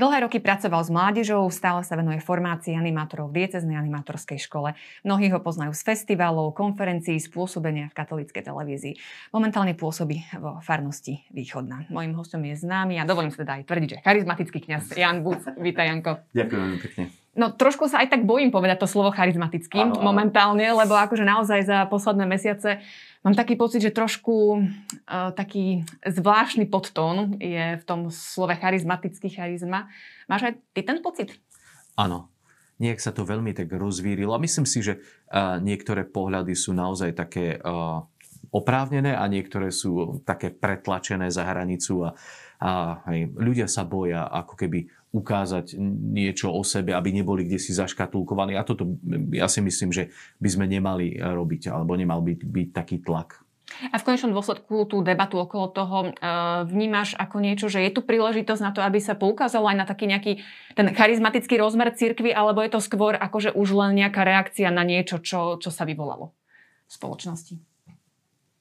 Dlhé roky pracoval s mládežou, stále sa venuje formácii animátorov v dieceznej animátorskej škole. Mnohí ho poznajú z festivalov, konferencií, spôsobenia v katolíckej televízii. Momentálne pôsobí vo farnosti Východná. Mojím hostom je známy a dovolím sa teda aj tvrdiť, že charizmatický kňaz Jan Buc. Vítaj, Janko. Ďakujem pekne. No trošku sa aj tak bojím povedať to slovo charizmatický ano, momentálne, lebo akože naozaj za posledné mesiace mám taký pocit, že trošku uh, taký zvláštny podtón je v tom slove charizmatický charizma. Máš aj ty ten pocit? Áno. Nejak sa to veľmi tak rozvírilo a myslím si, že uh, niektoré pohľady sú naozaj také uh, oprávnené a niektoré sú také pretlačené za hranicu a, a hej, ľudia sa boja ako keby ukázať niečo o sebe, aby neboli kde si zaškatulkovaní. A toto ja si myslím, že by sme nemali robiť, alebo nemal byť, byť taký tlak. A v konečnom dôsledku tú debatu okolo toho e, vnímaš ako niečo, že je tu príležitosť na to, aby sa poukázalo aj na taký nejaký ten charizmatický rozmer cirkvy, alebo je to skôr akože už len nejaká reakcia na niečo, čo, čo sa vyvolalo v spoločnosti?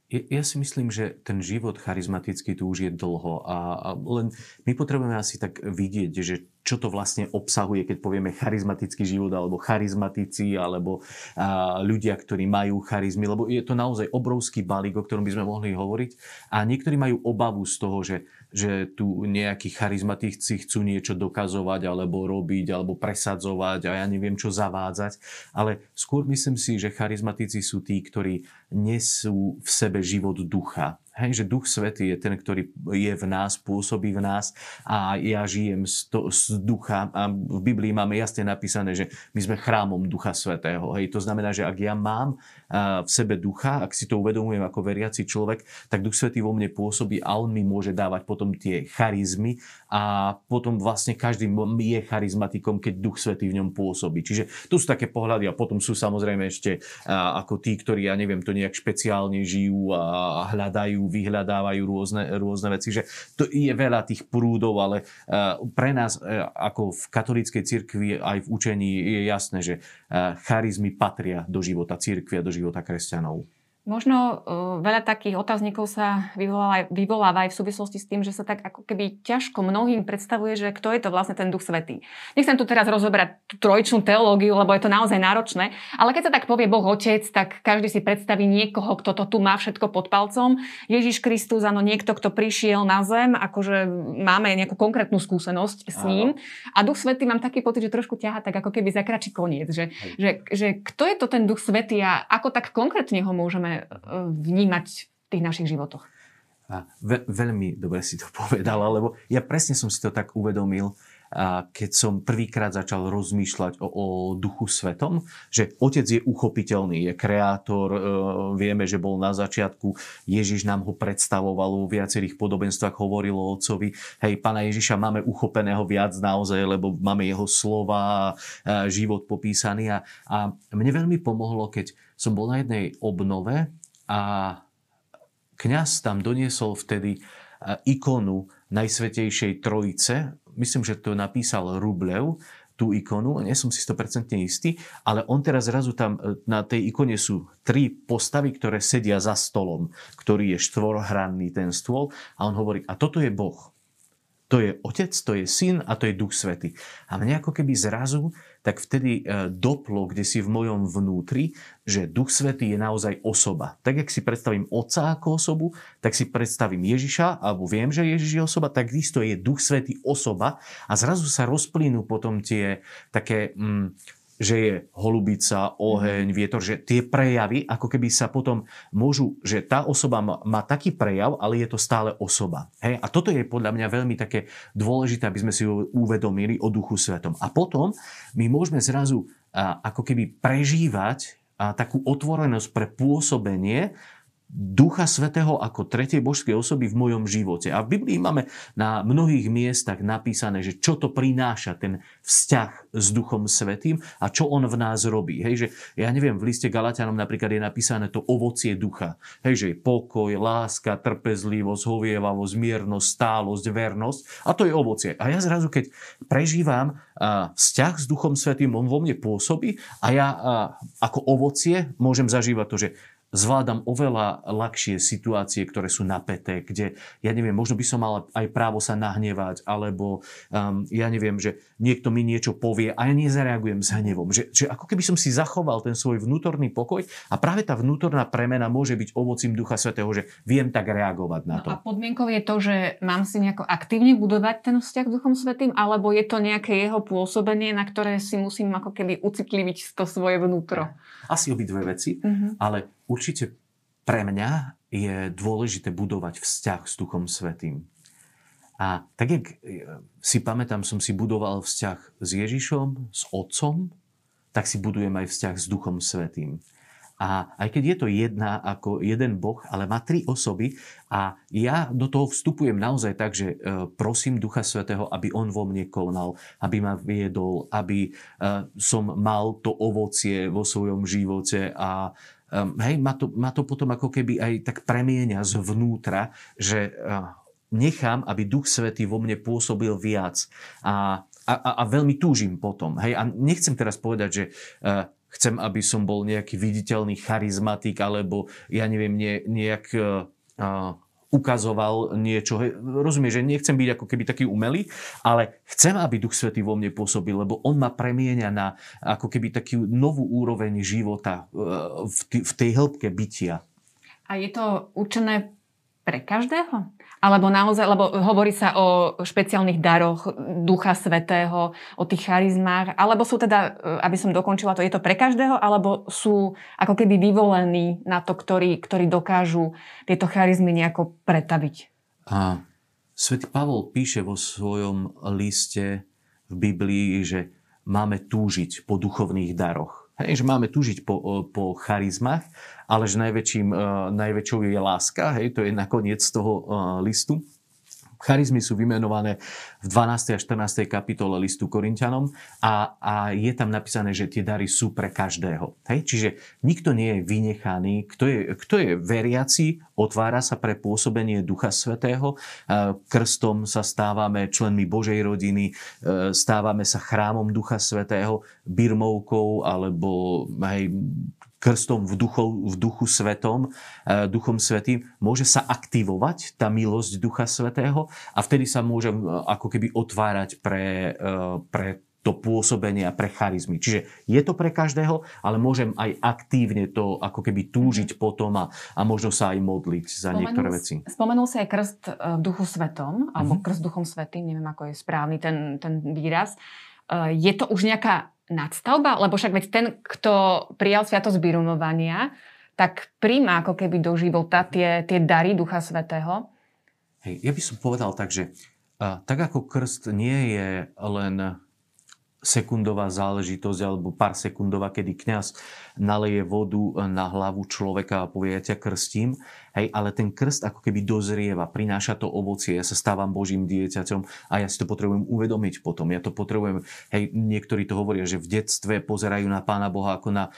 Ja si myslím, že ten život charizmatický tu už je dlho a, a len my potrebujeme asi tak vidieť, že čo to vlastne obsahuje, keď povieme charizmatický život alebo charizmatici alebo a, ľudia, ktorí majú charizmy, lebo je to naozaj obrovský balík, o ktorom by sme mohli hovoriť. A niektorí majú obavu z toho, že že tu nejakí charizmatici chcú niečo dokazovať alebo robiť alebo presadzovať a ja neviem čo zavádzať. Ale skôr myslím si, že charizmatici sú tí, ktorí nesú v sebe život ducha. Hej, že Duch Svetý je ten, ktorý je v nás, pôsobí v nás a ja žijem z, to, z ducha. A v Biblii máme jasne napísané, že my sme chrámom Ducha Svetého. Hej, to znamená, že ak ja mám v sebe ducha, ak si to uvedomujem ako veriaci človek, tak Duch Svetý vo mne pôsobí a on mi môže dávať potom tie charizmy a potom vlastne každý je charizmatikom, keď Duch Svetý v ňom pôsobí. Čiže tu sú také pohľady a potom sú samozrejme ešte ako tí, ktorí, ja neviem, to nejak špeciálne žijú a hľadajú, vyhľadávajú rôzne, rôzne veci. Že to je veľa tých prúdov, ale pre nás ako v katolíckej cirkvi aj v učení je jasné, že charizmy patria do života cirkvi a do života kresťanov. Možno uh, veľa takých otáznikov sa vyvoláva, vyvoláva aj v súvislosti s tým, že sa tak ako keby ťažko mnohým predstavuje, že kto je to vlastne ten duch svetý. Nechcem tu teraz rozoberať tú trojčnú teológiu, lebo je to naozaj náročné, ale keď sa tak povie Boh Otec, tak každý si predstaví niekoho, kto to tu má všetko pod palcom. Ježiš Kristus, áno, niekto, kto prišiel na zem, akože máme nejakú konkrétnu skúsenosť s ním. A duch svetý mám taký pocit, že trošku ťaha tak ako keby zakračí koniec. Že, že, že kto je to ten duch svetý a ako tak konkrétne ho môžeme vnímať v tých našich životoch. A ve, veľmi dobre si to povedala, lebo ja presne som si to tak uvedomil, a keď som prvýkrát začal rozmýšľať o, o duchu svetom, že otec je uchopiteľný, je kreátor, e, vieme, že bol na začiatku, Ježiš nám ho predstavoval, vo viacerých podobenstvách hovoril o otcovi, hej, pána Ježiša máme uchopeného viac naozaj, lebo máme jeho slova, a život popísaný a, a mne veľmi pomohlo, keď som bol na jednej obnove a kňaz tam doniesol vtedy ikonu Najsvetejšej Trojice. Myslím, že to napísal Rublev, tú ikonu, nie som si 100% istý, ale on teraz zrazu tam e, na tej ikone sú tri postavy, ktoré sedia za stolom, ktorý je štvorhranný ten stôl a on hovorí, a toto je Boh. To je Otec, to je Syn a to je Duch Svety. A mne ako keby zrazu, tak vtedy e, doplo, kde si v mojom vnútri, že Duch Svetý je naozaj osoba. Tak, jak si predstavím Otca ako osobu, tak si predstavím Ježiša, alebo viem, že Ježiš je osoba, tak isto je Duch Svetý osoba a zrazu sa rozplynú potom tie také... Mm, že je holubica, oheň, mhm. vietor, že tie prejavy ako keby sa potom môžu, že tá osoba má, má taký prejav, ale je to stále osoba. Hej? A toto je podľa mňa veľmi také dôležité, aby sme si uvedomili o Duchu Svetom. A potom my môžeme zrazu a, ako keby prežívať a, takú otvorenosť pre pôsobenie Ducha Svetého ako tretej božskej osoby v mojom živote. A v Biblii máme na mnohých miestach napísané, že čo to prináša ten vzťah s Duchom Svetým a čo on v nás robí. Hej, že ja neviem, v liste Galatianom napríklad je napísané to ovocie ducha. Hej, že je pokoj, láska, trpezlivosť, hovievavosť, miernosť, stálosť, vernosť. A to je ovocie. A ja zrazu, keď prežívam vzťah s Duchom Svetým, on vo mne pôsobí a ja ako ovocie môžem zažívať to, že zvládam oveľa ľahšie situácie, ktoré sú napäté, kde, ja neviem, možno by som mal aj právo sa nahnevať, alebo um, ja neviem, že niekto mi niečo povie a ja nezareagujem s hnevom. Že, že ako keby som si zachoval ten svoj vnútorný pokoj a práve tá vnútorná premena môže byť ovocím Ducha Svetého, že viem tak reagovať na to. No a podmienkou je to, že mám si nejako aktívne budovať ten vzťah s Duchom Svetým, alebo je to nejaké jeho pôsobenie, na ktoré si musím ako keby ucitliviť to svoje vnútro? Asi obidve veci, uh-huh. ale určite pre mňa je dôležité budovať vzťah s Duchom Svetým. A tak, jak si pamätám, som si budoval vzťah s Ježišom, s Otcom, tak si budujem aj vzťah s Duchom Svetým. A aj keď je to jedna ako jeden Boh, ale má tri osoby a ja do toho vstupujem naozaj tak, že e, prosím Ducha Svetého, aby On vo mne konal, aby ma viedol, aby e, som mal to ovocie vo svojom živote a e, hej, ma to, ma to potom ako keby aj tak premieňa zvnútra, že nechám, aby Duch Svetý vo mne pôsobil viac. A a, a, veľmi túžim potom. Hej? A nechcem teraz povedať, že uh, chcem, aby som bol nejaký viditeľný charizmatik, alebo ja neviem, nie, nejak uh, ukazoval niečo. Rozumiem, že nechcem byť ako keby taký umelý, ale chcem, aby Duch Svetý vo mne pôsobil, lebo on ma premieňa na ako keby takú novú úroveň života v, v tej hĺbke bytia. A je to určené pre každého? Alebo naozaj, lebo hovorí sa o špeciálnych daroch Ducha Svetého, o tých charizmách, alebo sú teda, e, aby som dokončila to, je to pre každého, alebo sú ako keby vyvolení na to, ktorí, ktorí dokážu tieto charizmy nejako pretaviť? A Svetý Pavol píše vo svojom liste v Biblii, že máme túžiť po duchovných daroch. Hej, že máme túžiť po, po charizmach, ale že najväčším, uh, najväčšou je láska. Hej, to je nakoniec toho uh, listu. Charizmy sú vymenované v 12. a 14. kapitole listu Korintianom a, a je tam napísané, že tie dary sú pre každého. Hej? Čiže nikto nie je vynechaný. Kto je, kto je veriaci, otvára sa pre pôsobenie Ducha Svetého. Krstom sa stávame členmi Božej rodiny, e, stávame sa chrámom Ducha Svetého, birmovkou alebo hej, krstom v, duchu, v duchu svetom, e, duchom svetým, môže sa aktivovať tá milosť ducha svetého a vtedy sa môže ako keby otvárať pre, e, pre to pôsobenie a pre charizmy. Čiže je to pre každého, ale môžem aj aktívne to ako keby túžiť mm-hmm. potom a, a možno sa aj modliť za spomenul, niektoré veci. Spomenul si aj krst e, v duchu svetom, alebo mm-hmm. krst duchom svetým, neviem ako je správny ten, ten výraz. Je to už nejaká nadstavba? Lebo však veď ten, kto prijal sviatosť birumovania, tak príjma ako keby do života tie, tie dary Ducha Svetého. Hej, ja by som povedal tak, že uh, tak ako krst nie je len sekundová záležitosť alebo pár sekundová, kedy kňaz naleje vodu na hlavu človeka a povie, ja ťa krstím, Hej, ale ten krst ako keby dozrieva, prináša to ovocie, ja sa stávam Božím dieťaťom a ja si to potrebujem uvedomiť potom. Ja to potrebujem, hej, niektorí to hovoria, že v detstve pozerajú na Pána Boha ako na,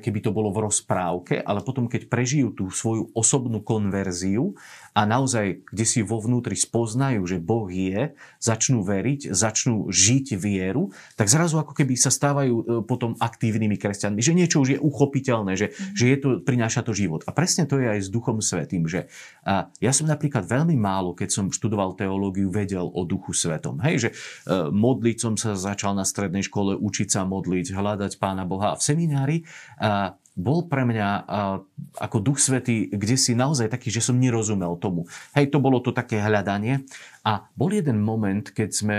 keby to bolo v rozprávke, ale potom keď prežijú tú svoju osobnú konverziu a naozaj, kde si vo vnútri spoznajú, že Boh je, začnú veriť, začnú žiť vieru, tak zrazu ako keby sa stávajú e, potom aktívnymi kresťanmi, že niečo už je uchopiteľné, že, mm. že je to, prináša to život. A presne to je aj z Duchom Svetým. Že ja som napríklad veľmi málo, keď som študoval teológiu, vedel o Duchu Svetom. Hej, že e, modliť som sa začal na strednej škole, učiť sa modliť, hľadať Pána Boha. A v seminári bol pre mňa a, ako Duch Svetý, kde si naozaj taký, že som nerozumel tomu. Hej, to bolo to také hľadanie. A bol jeden moment, keď sme,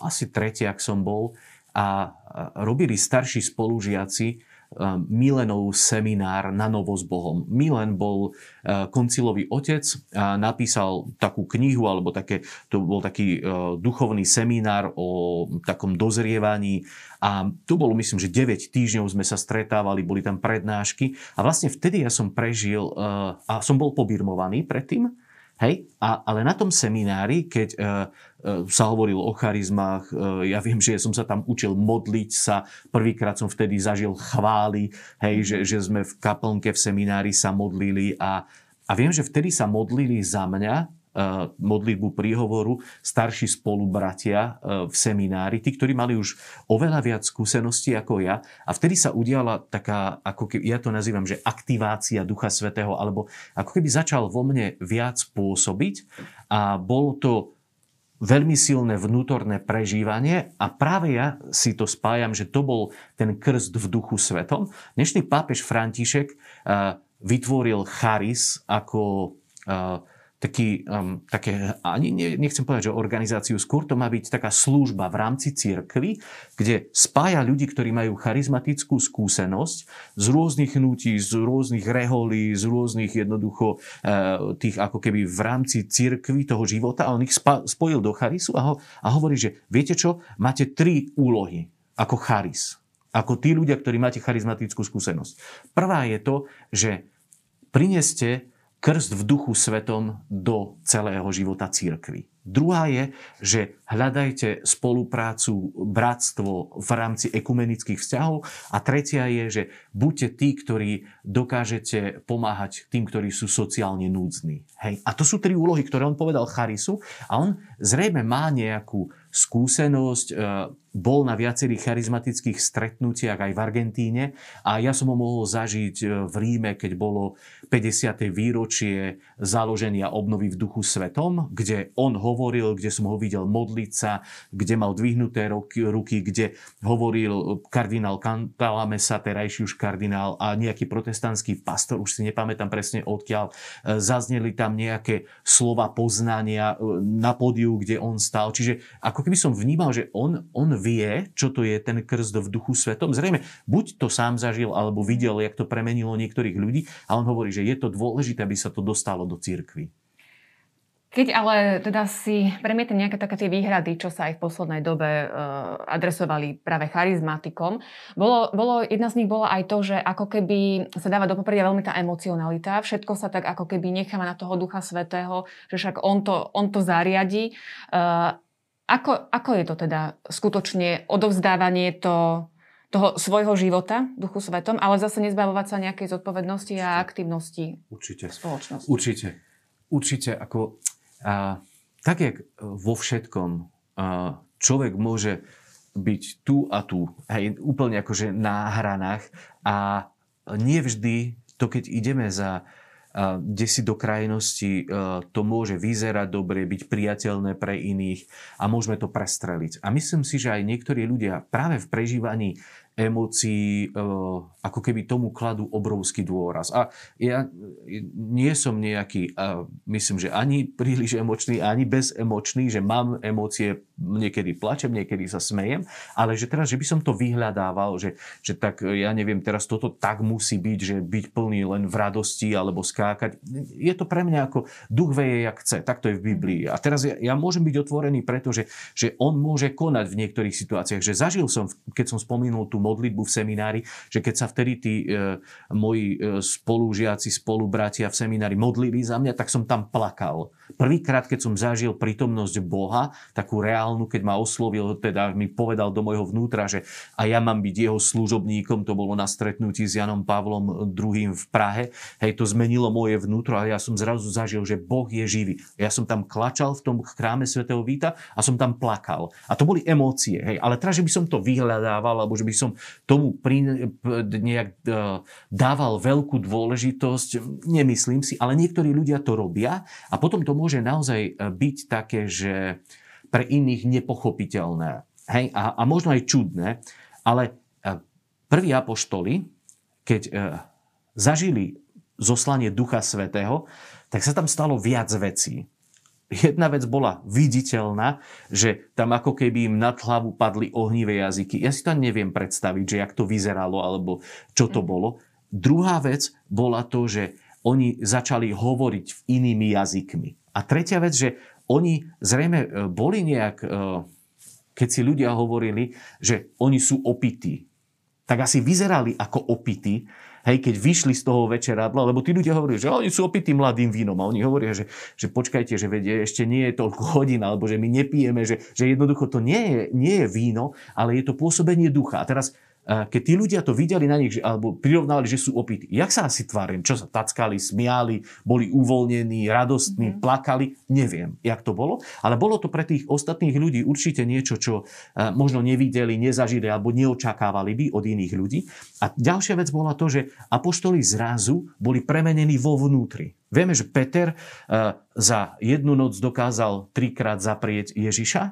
asi tretiak som bol, a robili starší spolužiaci Um, Milenov seminár na novo s Bohom. Milen bol uh, koncilový otec a napísal takú knihu, alebo také, to bol taký uh, duchovný seminár o takom dozrievaní. A tu bolo, myslím, že 9 týždňov sme sa stretávali, boli tam prednášky. A vlastne vtedy ja som prežil uh, a som bol pobirmovaný predtým, Hej? A, ale na tom seminári, keď uh, uh, sa hovorilo o charizmách, uh, ja viem, že som sa tam učil modliť sa, prvýkrát som vtedy zažil chvály, hej, že, že sme v kaplnke v seminári sa modlili a, a viem, že vtedy sa modlili za mňa modlitbu príhovoru starší spolubratia v seminári, tí, ktorí mali už oveľa viac skúseností ako ja. A vtedy sa udiala taká, ako keby, ja to nazývam, že aktivácia Ducha Svetého, alebo ako keby začal vo mne viac pôsobiť a bolo to veľmi silné vnútorné prežívanie a práve ja si to spájam, že to bol ten krst v duchu svetom. Dnešný pápež František uh, vytvoril charis ako taký, um, také, ani nechcem povedať, že organizáciu, skôr to má byť taká služba v rámci cirkvy, kde spája ľudí, ktorí majú charizmatickú skúsenosť z rôznych hnutí, z rôznych reholí, z rôznych jednoducho uh, tých ako keby v rámci cirkvy toho života a on ich spa, spojil do charisu a, ho, a hovorí, že viete čo, máte tri úlohy ako charis. Ako tí ľudia, ktorí máte charizmatickú skúsenosť. Prvá je to, že prineste krst v duchu svetom do celého života církvy. Druhá je, že hľadajte spoluprácu, bratstvo v rámci ekumenických vzťahov. A tretia je, že buďte tí, ktorí dokážete pomáhať tým, ktorí sú sociálne núdzni. Hej. A to sú tri úlohy, ktoré on povedal Charisu. A on zrejme má nejakú skúsenosť, e, bol na viacerých charizmatických stretnutiach aj v Argentíne a ja som ho mohol zažiť e, v Ríme, keď bolo 50. výročie založenia obnovy v duchu svetom, kde on hovoril, kde som ho videl modliť sa, kde mal dvihnuté ruky, kde hovoril kardinál Cantalamessa, terajší už kardinál a nejaký protestantský pastor, už si nepamätám presne odkiaľ, e, zazneli tam nejaké slova poznania na pódiu, kde on stal. Čiže ako keby som vnímal, že on, on vie, čo to je ten krst v duchu svetom. Zrejme, buď to sám zažil, alebo videl, jak to premenilo niektorých ľudí a on hovorí, že je to dôležité, aby sa to dostalo do cirkvy. Keď ale teda si premietne nejaké také tie výhrady, čo sa aj v poslednej dobe uh, adresovali práve charizmatikom, bolo, bolo, jedna z nich bola aj to, že ako keby sa dáva do popredia veľmi tá emocionalita, všetko sa tak ako keby necháva na toho Ducha Svetého, že však on to, on to zariadi. Uh, ako, ako je to teda skutočne odovzdávanie to, toho svojho života duchu svetom, ale zase nezbavovať sa nejakej zodpovednosti a aktivnosti Určite. spoločnosti? Určite. Určite. Ako, a, tak, jak vo všetkom a, človek môže byť tu a tu, hej, úplne akože na hranách a nie vždy to, keď ideme za kde si do krajnosti e, to môže vyzerať dobre, byť priateľné pre iných a môžeme to prestreliť. A myslím si, že aj niektorí ľudia práve v prežívaní emócií, e, ako keby tomu kladú obrovský dôraz. A ja nie som nejaký, myslím, že ani príliš emočný, ani bezemočný, že mám emócie, niekedy plačem, niekedy sa smejem, ale že teraz, že by som to vyhľadával, že, že tak, ja neviem, teraz toto tak musí byť, že byť plný len v radosti alebo skákať. Je to pre mňa ako duch veje, jak chce. Tak to je v Biblii. A teraz ja, ja môžem byť otvorený, pretože že on môže konať v niektorých situáciách. Že zažil som, keď som spomínal tú modlitbu v seminári, že keď sa vtedy tí e, moji e, spolužiaci, spolubratia v seminári modlili za mňa, tak som tam plakal. Prvýkrát, keď som zažil prítomnosť Boha, takú reálnu, keď ma oslovil, teda mi povedal do môjho vnútra, že a ja mám byť jeho služobníkom, to bolo na stretnutí s Janom Pavlom II v Prahe. Hej, to zmenilo moje vnútro a ja som zrazu zažil, že Boh je živý. Ja som tam klačal v tom chráme svätého Víta a som tam plakal. A to boli emócie. Hej. Ale teraz, že by som to vyhľadával, alebo že by som tomu pri, nejak uh, dával veľkú dôležitosť, nemyslím si, ale niektorí ľudia to robia a potom to môže naozaj e, byť také, že pre iných nepochopiteľné. Hej? A, a možno aj čudné, ale e, prví apoštoli, keď zažili zoslanie Ducha Svetého, tak sa tam stalo viac vecí. Jedna vec bola viditeľná, že tam ako keby im nad hlavu padli ohnivé jazyky. Ja si to neviem predstaviť, že jak to vyzeralo, alebo čo to mm. bolo. Druhá vec bola to, že oni začali hovoriť v inými jazykmi. A tretia vec, že oni zrejme e, boli nejak, e, keď si ľudia hovorili, že oni sú opití, tak asi vyzerali ako opití, hej, keď vyšli z toho večeradla, lebo tí ľudia hovorí, že oni sú opití mladým vínom a oni hovoria, že, že počkajte, že vedie, ešte nie je toľko hodín, alebo že my nepijeme, že, že jednoducho to nie je, nie je víno, ale je to pôsobenie ducha. A teraz keď tí ľudia to videli na nich, alebo prirovnávali, že sú opití, jak sa asi tvárim? Čo sa tackali, smiali, boli uvoľnení, radostní, mm-hmm. plakali? Neviem, jak to bolo. Ale bolo to pre tých ostatných ľudí určite niečo, čo možno nevideli, nezažili alebo neočakávali by od iných ľudí. A ďalšia vec bola to, že apoštoli zrazu boli premenení vo vnútri. Vieme, že Peter za jednu noc dokázal trikrát zaprieť Ježiša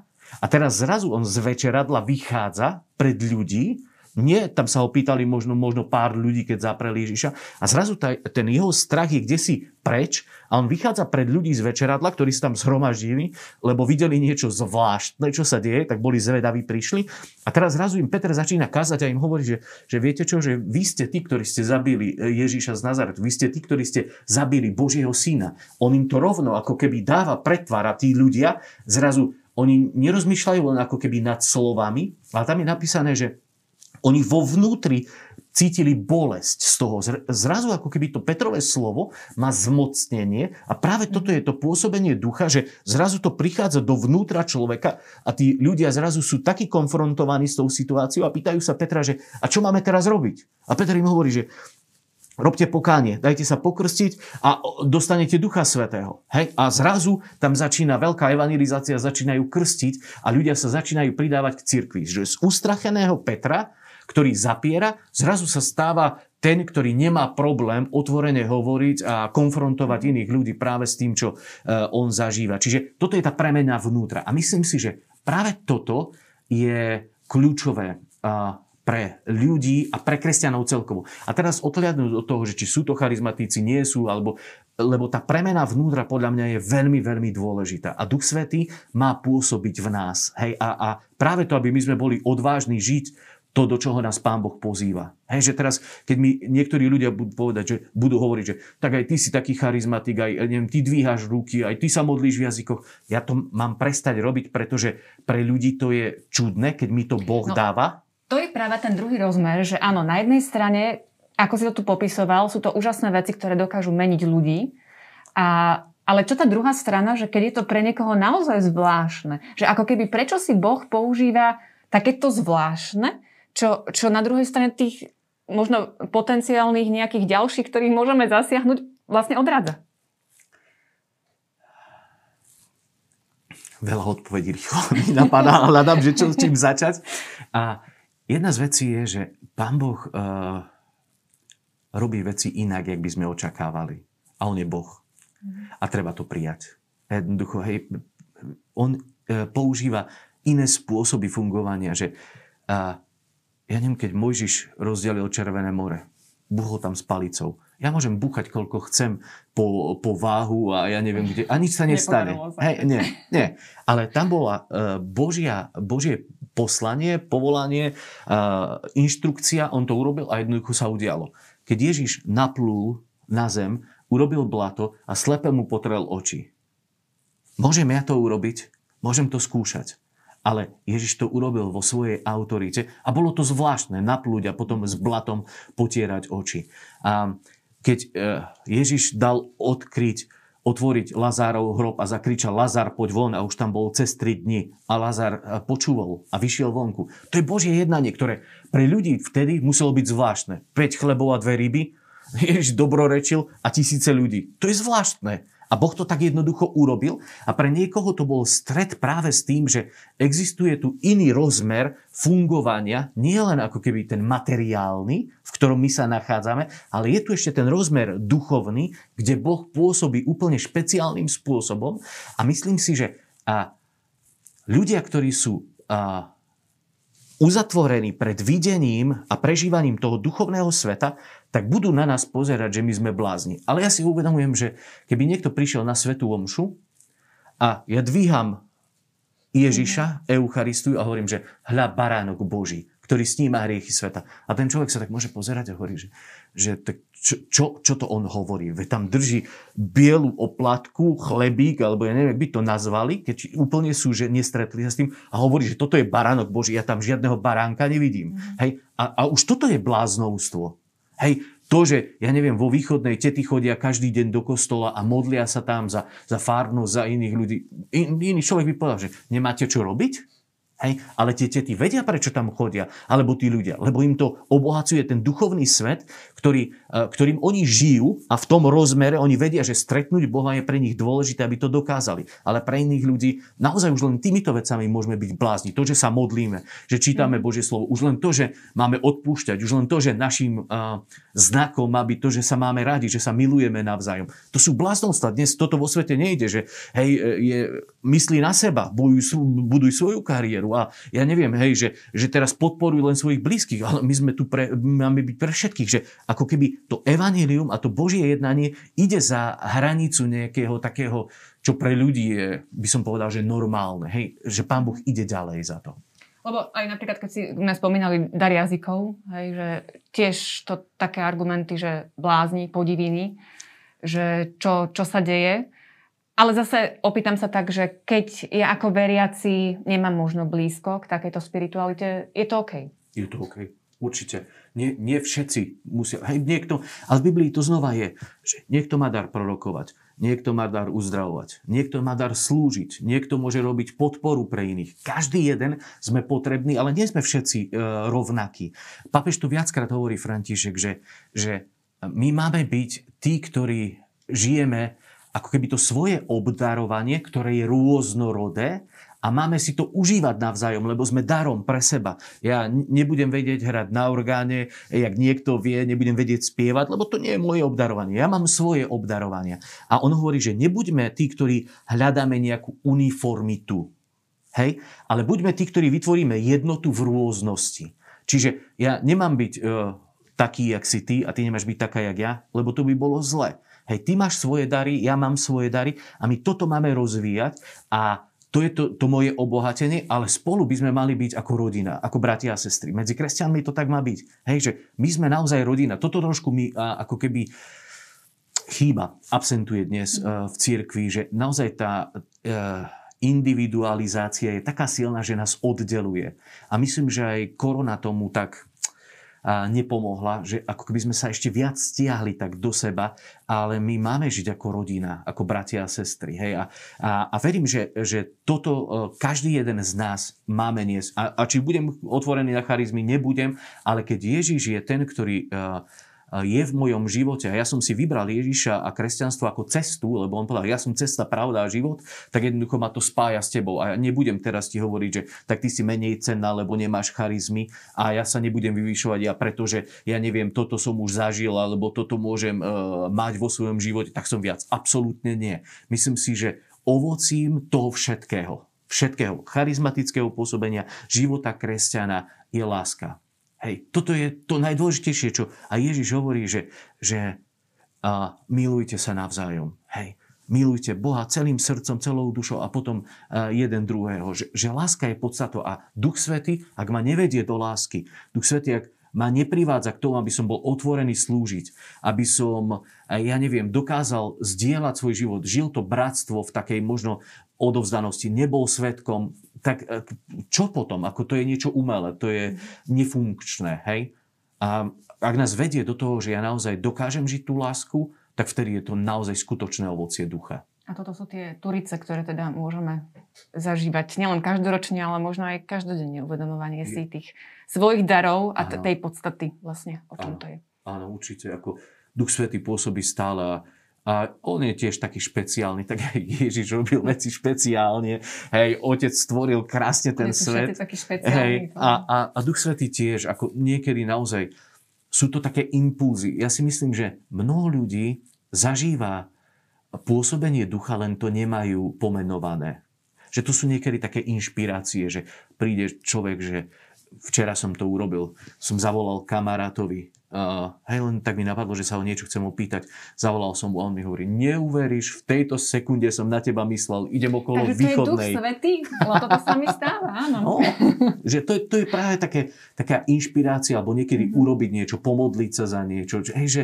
a teraz zrazu on z večeradla vychádza pred ľudí nie, tam sa ho pýtali možno, možno pár ľudí, keď zapreli Ježiša. A zrazu taj, ten jeho strach je kde si preč a on vychádza pred ľudí z večeradla, ktorí sa tam zhromaždili, lebo videli niečo zvláštne, čo sa deje, tak boli zvedaví, prišli. A teraz zrazu im Peter začína kázať a im hovorí, že, že viete čo, že vy ste tí, ktorí ste zabili Ježiša z Nazaretu, vy ste tí, ktorí ste zabili Božieho syna. On im to rovno ako keby dáva, pretvára tí ľudia, zrazu oni nerozmýšľajú len ako keby nad slovami, ale tam je napísané, že oni vo vnútri cítili bolesť z toho. Zrazu ako keby to Petrové slovo má zmocnenie a práve toto je to pôsobenie ducha, že zrazu to prichádza do vnútra človeka a tí ľudia zrazu sú takí konfrontovaní s tou situáciou a pýtajú sa Petra, že a čo máme teraz robiť? A Peter im hovorí, že robte pokánie, dajte sa pokrstiť a dostanete Ducha Svetého. Hej? A zrazu tam začína veľká evangelizácia, začínajú krstiť a ľudia sa začínajú pridávať k cirkvi. Že z ustracheného Petra ktorý zapiera, zrazu sa stáva ten, ktorý nemá problém otvorene hovoriť a konfrontovať iných ľudí práve s tým, čo e, on zažíva. Čiže toto je tá premena vnútra. A myslím si, že práve toto je kľúčové pre ľudí a pre kresťanov celkovo. A teraz odhľadnúť od toho, že či sú to charizmatíci, nie sú, alebo, lebo tá premena vnútra podľa mňa je veľmi, veľmi dôležitá. A Duch Svetý má pôsobiť v nás. Hej, a, a práve to, aby my sme boli odvážni žiť to, do čoho nás Pán Boh pozýva. Hej, že teraz, keď mi niektorí ľudia budú povedať, že budú hovoriť, že tak aj ty si taký charizmatik, aj neviem, ty dvíhaš ruky, aj ty sa modlíš v jazykoch. Ja to mám prestať robiť, pretože pre ľudí to je čudné, keď mi to Boh no, dáva. To je práve ten druhý rozmer, že áno, na jednej strane, ako si to tu popisoval, sú to úžasné veci, ktoré dokážu meniť ľudí. A ale čo tá druhá strana, že keď je to pre niekoho naozaj zvláštne, že ako keby prečo si Boh používa takéto zvláštne, čo, čo na druhej strane tých možno potenciálnych nejakých ďalších, ktorých môžeme zasiahnuť, vlastne odrádza. Veľa odpovedí rýchlo mi napadá, hľadám, že čo s čím začať. A jedna z vecí je, že Pán Boh uh, robí veci inak, jak by sme očakávali. A On je Boh. A treba to prijať. Jednoducho, hej, On uh, používa iné spôsoby fungovania, že uh, ja neviem, keď Mojžiš rozdelil Červené more, buchol tam s palicou. Ja môžem buchať, koľko chcem po, po váhu a ja neviem kde. A nič sa nestane. Hej, nie, nie. Ale tam bola uh, Božia, Božie poslanie, povolanie, uh, inštrukcia, on to urobil a jednoducho sa udialo. Keď Ježiš naplul na zem, urobil blato a slepe mu potrel oči. Môžem ja to urobiť? Môžem to skúšať. Ale Ježiš to urobil vo svojej autorite a bolo to zvláštne naplúť a potom s blatom potierať oči. A keď e, Ježiš dal odkryť, otvoriť Lazárov hrob a zakričal Lazár, poď von a už tam bol cez 3 dni a Lazár e, počúval a vyšiel vonku. To je Božie jednanie, ktoré pre ľudí vtedy muselo byť zvláštne. 5 chlebov a dve ryby, Ježiš dobrorečil a tisíce ľudí. To je zvláštne. A Boh to tak jednoducho urobil a pre niekoho to bol stred práve s tým, že existuje tu iný rozmer fungovania, nie len ako keby ten materiálny, v ktorom my sa nachádzame, ale je tu ešte ten rozmer duchovný, kde Boh pôsobí úplne špeciálnym spôsobom. A myslím si, že a ľudia, ktorí sú a, uzatvorení pred videním a prežívaním toho duchovného sveta, tak budú na nás pozerať, že my sme blázni. Ale ja si uvedomujem, že keby niekto prišiel na svetú omšu a ja dvíham Ježiša, mhm. Eucharistiu a hovorím, že hľa baránok Boží, ktorý sníma hriechy sveta. A ten človek sa tak môže pozerať a hovorí, že, že tak čo, čo, čo to on hovorí? Veď tam drží bielu oplatku, chlebík, alebo ja neviem, by to nazvali, keď úplne sú, že nestretli sa s tým a hovorí, že toto je baránok Boží, ja tam žiadneho baránka nevidím. Mm. Hej? A, a už toto je bláznovstvo. Hej, to, že, ja neviem, vo východnej tety chodia každý deň do kostola a modlia sa tam za, za fárnosť, za iných ľudí. In, iný človek by povedal, že nemáte čo robiť? Hej? Ale tie tety vedia, prečo tam chodia, alebo tí ľudia, lebo im to obohacuje ten duchovný svet, ktorý, e, ktorým oni žijú a v tom rozmere oni vedia, že stretnúť Boha je pre nich dôležité, aby to dokázali. Ale pre iných ľudí naozaj už len týmito vecami môžeme byť blázni. To, že sa modlíme, že čítame mm. Božie slovo, už len to, že máme odpúšťať, už len to, že našim uh, znakom má byť to, že sa máme radi, že sa milujeme navzájom. To sú bláznostva. Dnes toto vo svete nejde, že hej, e, je, myslí na seba, buduj, svoju kariéru a ja neviem, hej, že, že teraz podporujú len svojich blízkych, ale my sme tu pre, máme byť pre všetkých, že ako keby to evanilium a to Božie jednanie ide za hranicu nejakého takého, čo pre ľudí je, by som povedal, že normálne, hej, že Pán Boh ide ďalej za to. Lebo aj napríklad, keď si sme spomínali dar jazykov, hej, že tiež to také argumenty, že blázni, podiviny, že čo, čo sa deje, ale zase opýtam sa tak, že keď ja ako veriaci nemám možno blízko k takejto spiritualite, je to OK? Je to OK. Určite. Nie, nie všetci musia. Hej, niekto, ale v Biblii to znova je, že niekto má dar prorokovať, niekto má dar uzdravovať, niekto má dar slúžiť, niekto môže robiť podporu pre iných. Každý jeden sme potrební, ale nie sme všetci e, rovnakí. Papež tu viackrát hovorí František, že, že my máme byť tí, ktorí žijeme ako keby to svoje obdarovanie, ktoré je rôznorodé a máme si to užívať navzájom, lebo sme darom pre seba. Ja nebudem vedieť hrať na orgáne, jak niekto vie, nebudem vedieť spievať, lebo to nie je moje obdarovanie. Ja mám svoje obdarovania. A on hovorí, že nebuďme tí, ktorí hľadáme nejakú uniformitu. Hej? Ale buďme tí, ktorí vytvoríme jednotu v rôznosti. Čiže ja nemám byť e, taký, jak si ty a ty nemáš byť taká, jak ja, lebo to by bolo zle. Hej, ty máš svoje dary, ja mám svoje dary a my toto máme rozvíjať a to je to, to moje obohatenie, ale spolu by sme mali byť ako rodina, ako bratia a sestry. Medzi kresťanmi to tak má byť. Hej, že my sme naozaj rodina. Toto trošku mi a, ako keby chýba, absentuje dnes uh, v cirkvi, že naozaj tá uh, individualizácia je taká silná, že nás oddeluje. A myslím, že aj korona tomu tak nepomohla, že ako keby sme sa ešte viac stiahli tak do seba, ale my máme žiť ako rodina, ako bratia a sestry. Hej? A, a, a verím, že, že toto e, každý jeden z nás máme niesť. A, a či budem otvorený na charizmy, nebudem, ale keď Ježiš je ten, ktorý uh, je v mojom živote a ja som si vybral Ježiša a kresťanstvo ako cestu, lebo on povedal, ja som cesta, pravda a život, tak jednoducho ma to spája s tebou. A ja nebudem teraz ti hovoriť, že tak ty si menej cenná, lebo nemáš charizmy a ja sa nebudem vyvyšovať ja, pretože ja neviem, toto som už zažil, alebo toto môžem uh, mať vo svojom živote, tak som viac. Absolútne nie. Myslím si, že ovocím toho všetkého, všetkého charizmatického pôsobenia života kresťana je láska. Hej, toto je to najdôležitejšie, čo a Ježiš hovorí, že, že a, milujte sa navzájom. Hej, milujte Boha celým srdcom, celou dušou a potom a, jeden druhého. Že, že láska je podstato a Duch Svety, ak ma nevedie do lásky, Duch Svety, ak ma neprivádza k tomu, aby som bol otvorený slúžiť, aby som, ja neviem, dokázal zdieľať svoj život, žil to bratstvo v takej možno odovzdanosti, nebol svetkom, tak e, čo potom? Ako to je niečo umelé, to je nefunkčné, hej? A ak nás vedie do toho, že ja naozaj dokážem žiť tú lásku, tak vtedy je to naozaj skutočné ovocie ducha. A toto sú tie turice, ktoré teda môžeme zažívať nielen každoročne, ale možno aj každodenne uvedomovanie si tých svojich darov a t- tej podstaty vlastne, o čom to je. Áno, určite. Ako Duch Svetý pôsobí stále a a on je tiež taký špeciálny, tak aj Ježiš robil veci špeciálne. Hej, otec stvoril krásne ten svet. Taký hej, a, a, a Duch Svetý tiež, ako niekedy naozaj sú to také impulzy. Ja si myslím, že mnoho ľudí zažíva pôsobenie ducha, len to nemajú pomenované. Že to sú niekedy také inšpirácie, že príde človek, že včera som to urobil, som zavolal kamarátovi, Uh, hej, len tak mi napadlo, že sa ho niečo chcem opýtať. Zavolal som mu a on mi hovorí, neuveríš, v tejto sekunde som na teba myslel, idem okolo Takže východnej. Takže to je duch svetý, lebo toto sa mi stáva, áno. No, že to, je, to je práve také, taká inšpirácia, alebo niekedy mm-hmm. urobiť niečo, pomodliť sa za niečo. Hej, že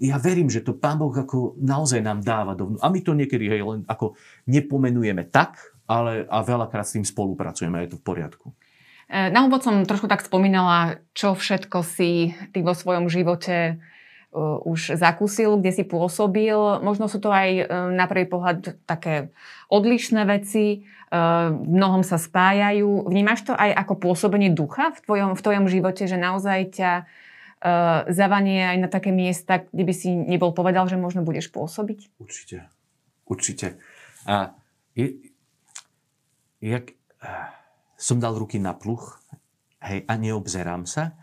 ja verím, že to Pán Boh ako naozaj nám dáva dovnú. A my to niekedy hej, len ako nepomenujeme tak, ale a veľakrát s tým spolupracujeme a je to v poriadku. E, na úvod som trošku tak spomínala, čo všetko si ty vo svojom živote už zakúsil, kde si pôsobil. Možno sú to aj na prvý pohľad také odlišné veci, v mnohom sa spájajú. Vnímaš to aj ako pôsobenie ducha v tvojom, v tvojom živote, že naozaj ťa zavanie aj na také miesta, kde by si nebol povedal, že možno budeš pôsobiť? Určite. Určite. A je, jak, som dal ruky na pluch hej, a neobzerám sa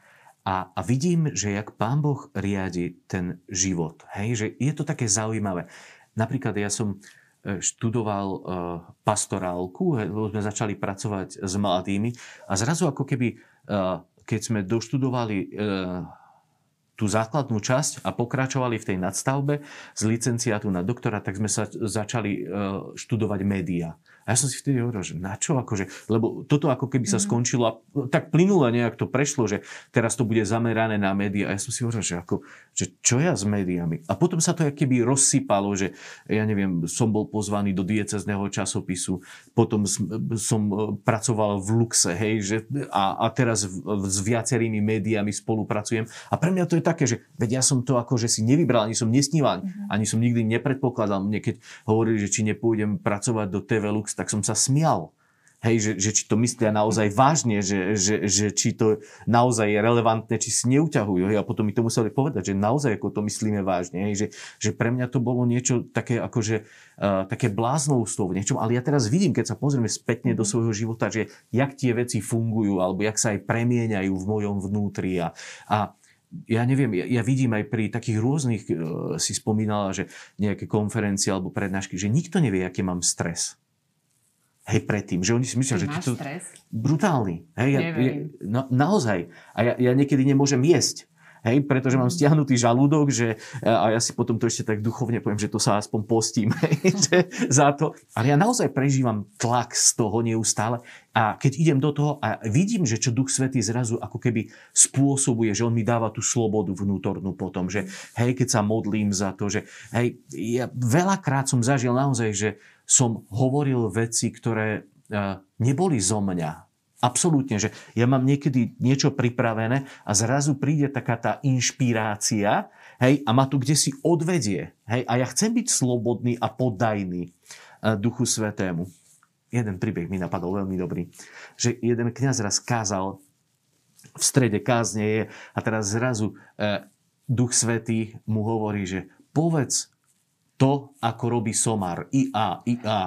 a, a vidím, že jak Pán Boh riadi ten život. Hej, že je to také zaujímavé. Napríklad ja som e, študoval uh, pastorálku, lebo sme začali pracovať s mladými a zrazu ako keby, uh, keď sme doštudovali tú základnú časť a pokračovali v tej nadstavbe z licenciátu na doktora, tak sme sa začali študovať média. A ja som si vtedy hovoril, že na čo akože, lebo toto ako keby sa mhm. skončilo a tak plynule nejak to prešlo, že teraz to bude zamerané na médiá. A ja som si hovoril, že, ako, že čo ja s médiami? A potom sa to keby rozsypalo, že ja neviem, som bol pozvaný do diecezného časopisu, potom som e, pracoval v Luxe, hej, že, a, a teraz v, s viacerými médiami spolupracujem. A pre mňa to je také, že veď ja som to ako, že si nevybral, ani som nesníval, mm-hmm. ani som nikdy nepredpokladal. Mne keď hovorili, že či nepôjdem pracovať do TV Lux, tak som sa smial. Hej, že, že či to myslia naozaj vážne, že, že, že či to naozaj je relevantné, či si neuťahujú. Hej, a potom mi to museli povedať, že naozaj ako to myslíme vážne. Hej, že, že pre mňa to bolo niečo také, akože, uh, také bláznovstvo v niečom. Ale ja teraz vidím, keď sa pozrieme spätne do svojho života, že jak tie veci fungujú, alebo jak sa aj premieňajú v mojom vnútri. A, a ja neviem, ja, ja vidím aj pri takých rôznych, uh, si spomínala, že nejaké konferencie alebo prednášky, že nikto nevie, aký mám stres Hej, predtým. Že oni si myslia, že to... Stres? Brutálny. Hej, ja, ja, no, naozaj. A ja, ja niekedy nemôžem jesť. Hej, pretože mám mhm. stiahnutý žalúdok, že, a ja si potom to ešte tak duchovne poviem, že to sa aspoň postím hej, že, za to. Ale ja naozaj prežívam tlak z toho neustále a keď idem do toho a vidím, že čo Duch Svetý zrazu ako keby spôsobuje, že on mi dáva tú slobodu vnútornú potom, že hej, keď sa modlím za to, že hej, ja veľakrát som zažil naozaj, že som hovoril veci, ktoré eh, neboli zo mňa. Absolútne, že ja mám niekedy niečo pripravené a zrazu príde taká tá inšpirácia hej, a ma tu kde si odvedie. Hej, a ja chcem byť slobodný a poddajný eh, Duchu Svetému. Jeden príbeh mi napadol veľmi dobrý. Že jeden kňaz raz kázal v strede kázne je a teraz zrazu e, Duch Svetý mu hovorí, že povedz to, ako robí Somar. IA, IA.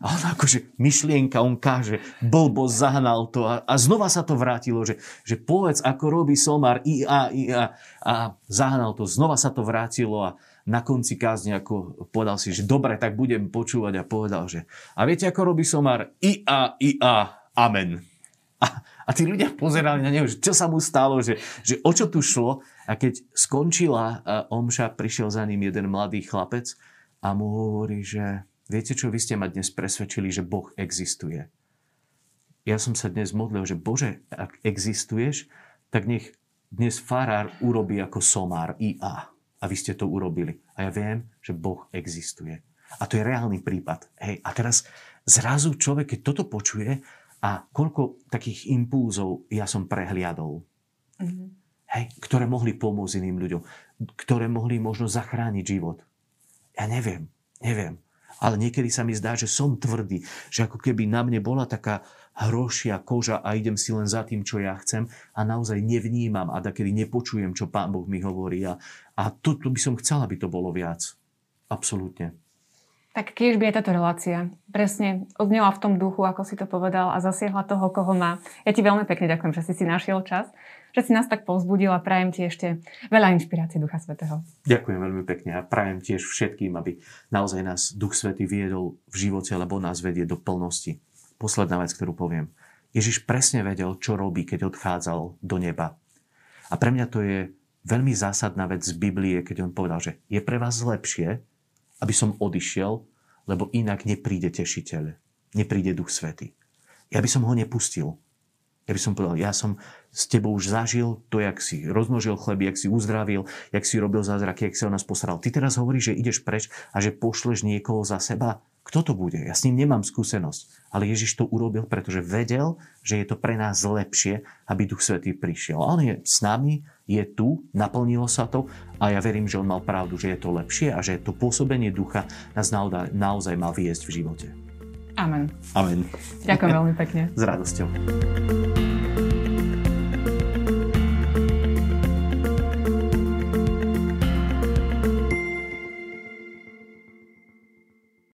A on akože myšlienka, on káže, blbo zahnal to a, a znova sa to vrátilo, že, že povedz, ako robí Somar, IA, IA. A zahnal to, znova sa to vrátilo a na konci kázne ako povedal si, že dobre, tak budem počúvať a povedal, že a viete, ako robí Somar? IA, IA, amen. A, a tí ľudia pozerali na neho, že čo sa mu stalo, že, že o čo tu šlo. A keď skončila omša, prišiel za ním jeden mladý chlapec a mu hovorí, že viete čo, vy ste ma dnes presvedčili, že Boh existuje. Ja som sa dnes modlil, že Bože, ak existuješ, tak nech dnes farár urobí ako somár IA. A vy ste to urobili. A ja viem, že Boh existuje. A to je reálny prípad. Hej, a teraz zrazu človek, keď toto počuje, a koľko takých impulzov ja som prehliadol. Mm-hmm hej, ktoré mohli pomôcť iným ľuďom, ktoré mohli možno zachrániť život. Ja neviem, neviem. Ale niekedy sa mi zdá, že som tvrdý, že ako keby na mne bola taká hrošia koža a idem si len za tým, čo ja chcem a naozaj nevnímam a takedy nepočujem, čo Pán Boh mi hovorí. A, a to, to by som chcela, aby to bolo viac. Absolútne. Tak keď by je táto relácia presne odnela v tom duchu, ako si to povedal a zasiahla toho, koho má. Ja ti veľmi pekne ďakujem, že si si našiel čas že si nás tak povzbudil a prajem ti ešte veľa inšpirácie Ducha Svetého. Ďakujem veľmi pekne a prajem tiež všetkým, aby naozaj nás Duch Svetý viedol v živote, lebo nás vedie do plnosti. Posledná vec, ktorú poviem. Ježiš presne vedel, čo robí, keď odchádzal do neba. A pre mňa to je veľmi zásadná vec z Biblie, keď on povedal, že je pre vás lepšie, aby som odišiel, lebo inak nepríde tešiteľ, nepríde Duch Svetý. Ja by som ho nepustil. Ja by som povedal, ja som s tebou už zažil to, jak si rozmnožil chleby, jak si uzdravil, jak si robil zázraky, jak si o nás postaral. Ty teraz hovoríš, že ideš preč a že pošleš niekoho za seba. Kto to bude? Ja s ním nemám skúsenosť. Ale Ježiš to urobil, pretože vedel, že je to pre nás lepšie, aby Duch Svetý prišiel. On je s nami, je tu, naplnilo sa to a ja verím, že on mal pravdu, že je to lepšie a že to pôsobenie ducha nás naozaj má viesť v živote. Amen. Amen. Ďakujem veľmi pekne. S radosťou.